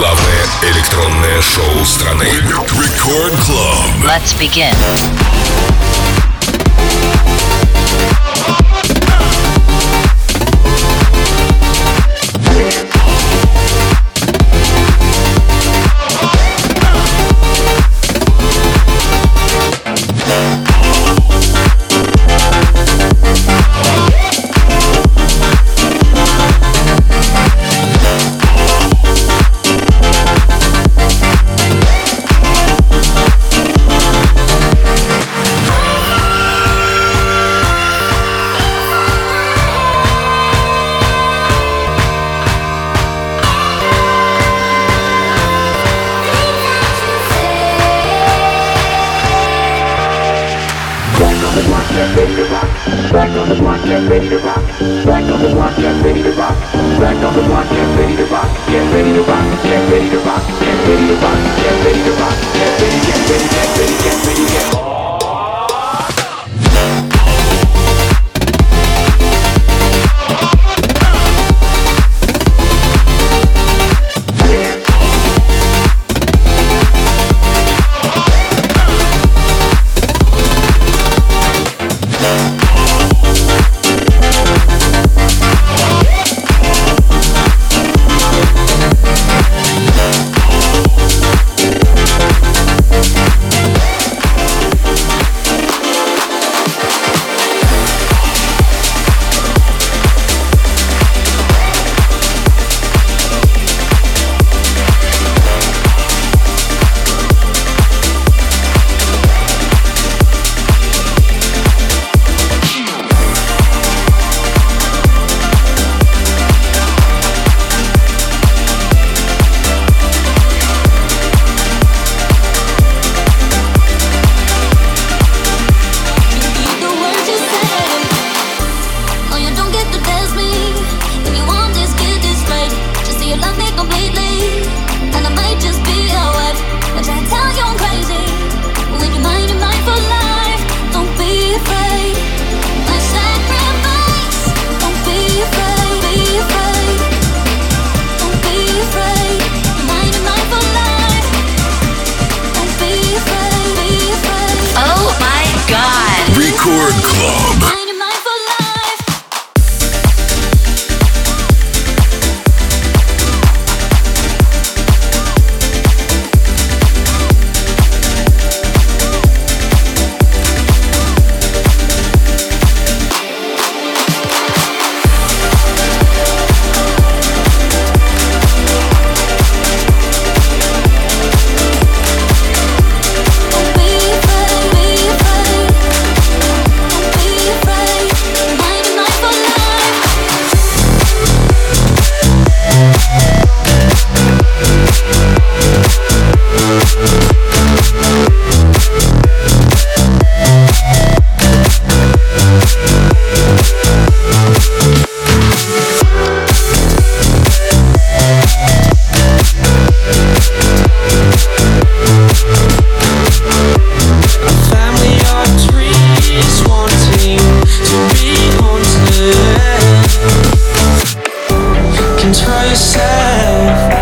Главное электронное шоу страны. Record Club. Let's begin. myself.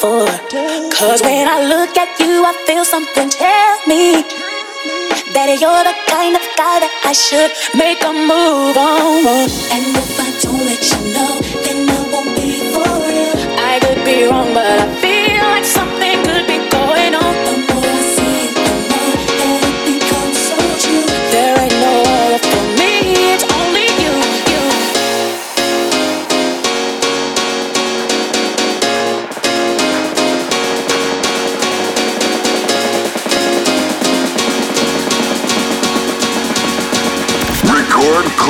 for. Cause when I look at you, I feel something tell me that you're the kind of guy that I should make a move on. And if I don't let you know, then I won't be for real. I could be wrong, but I feel like something.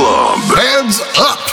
Club. Hands up.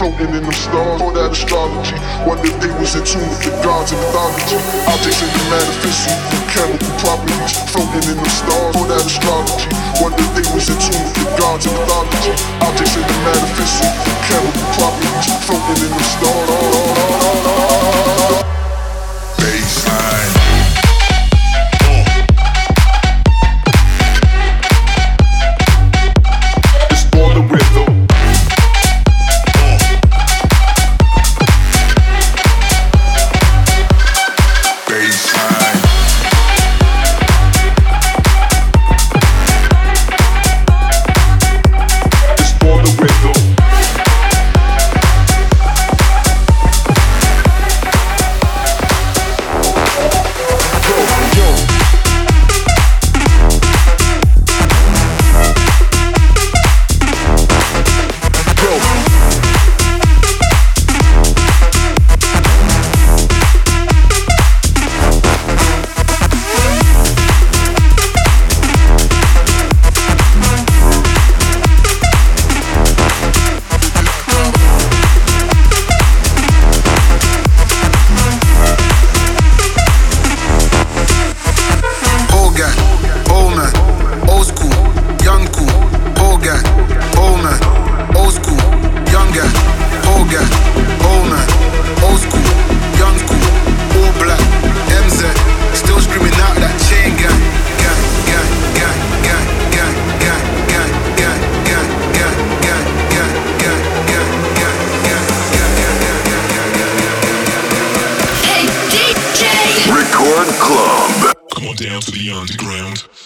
floating in the stars. All that astrology. Wonder if they was in tune with the gods and mythology. Objects in the manifesting, chemical properties. Floating in the stars. All that astrology. Wonder if they was in tune with the gods and mythology. Objects in the manifesting, chemical properties. Floating in the stars.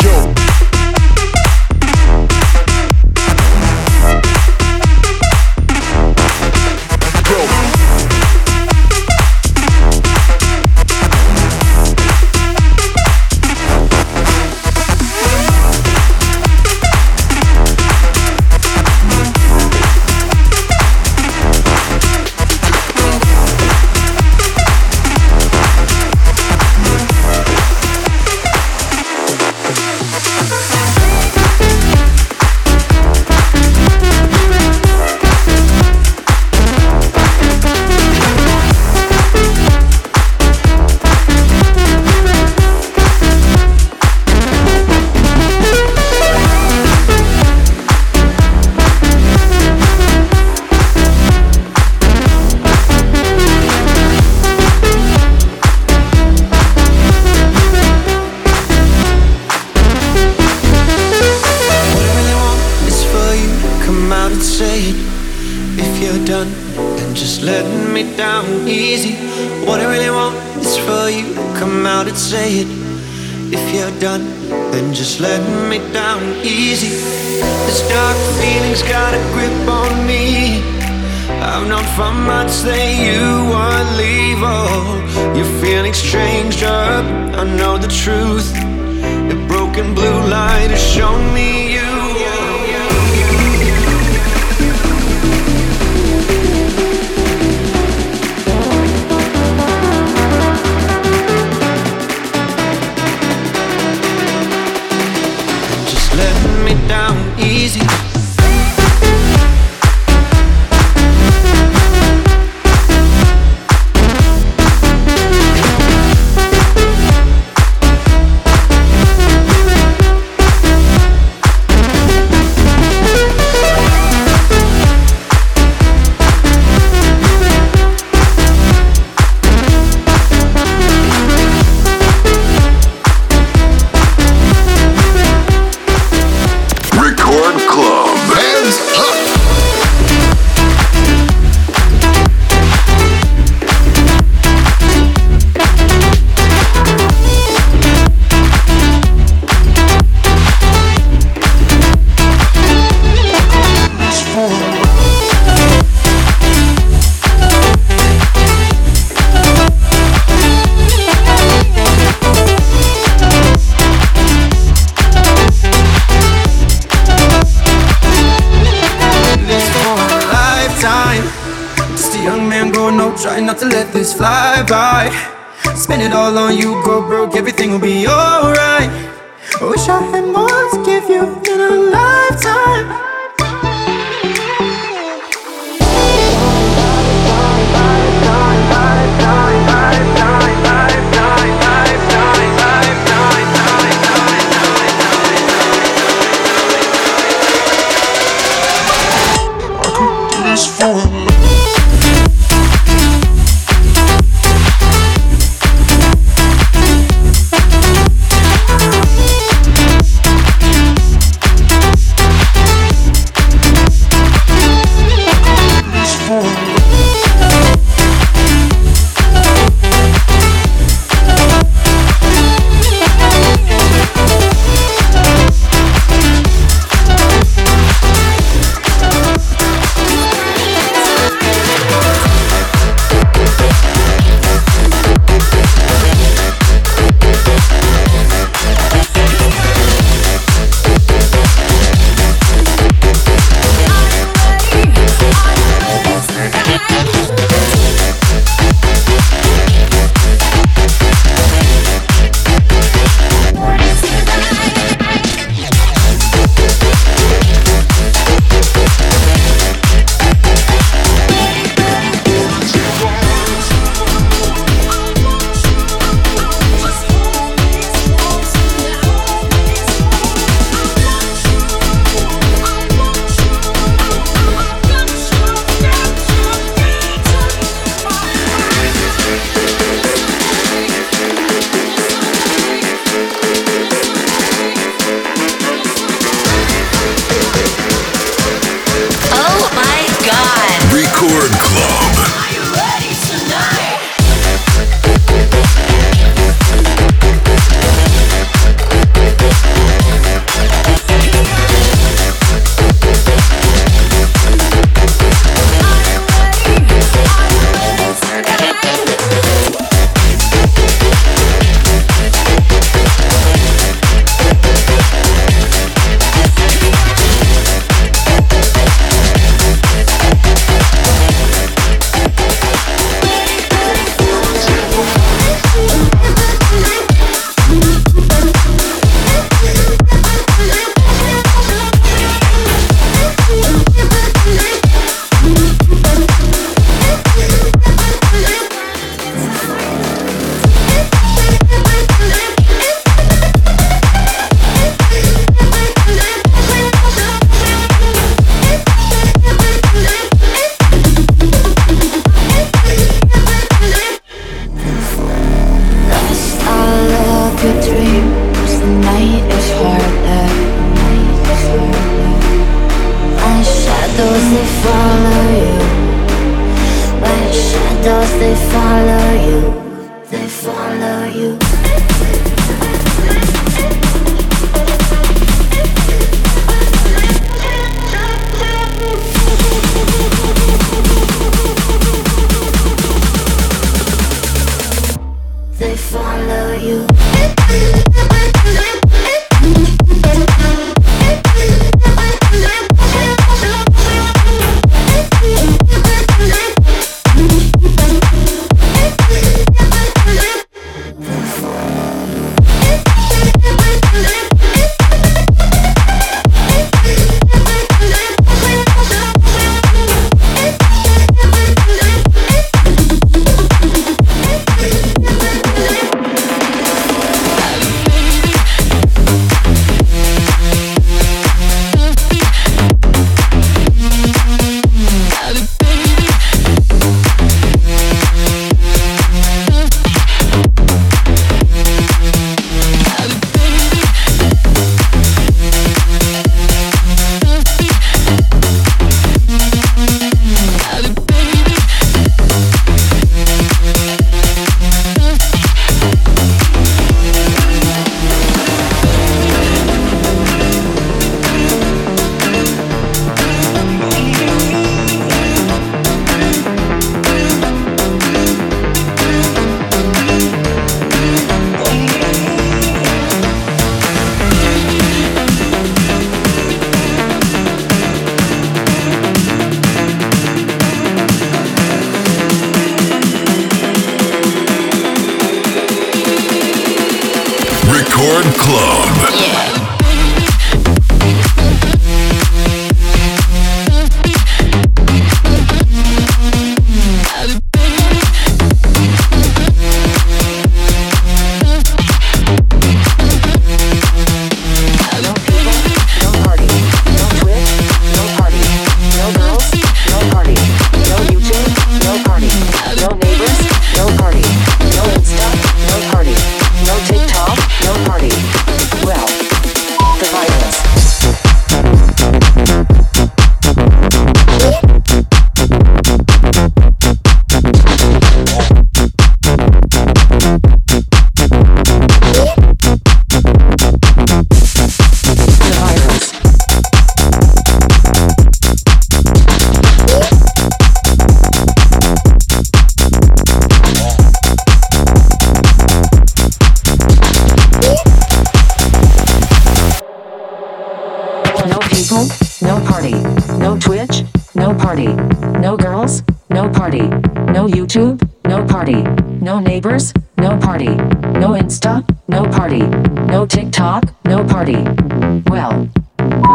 Just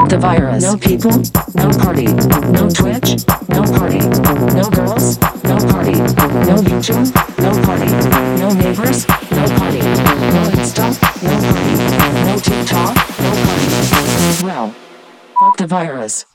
the virus. No people, no party, no Twitch, no party, no girls, no party, no YouTube, no party, no neighbors, no party, no Insta, no party, no TikTok, no party. Well, fuck the virus.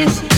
París.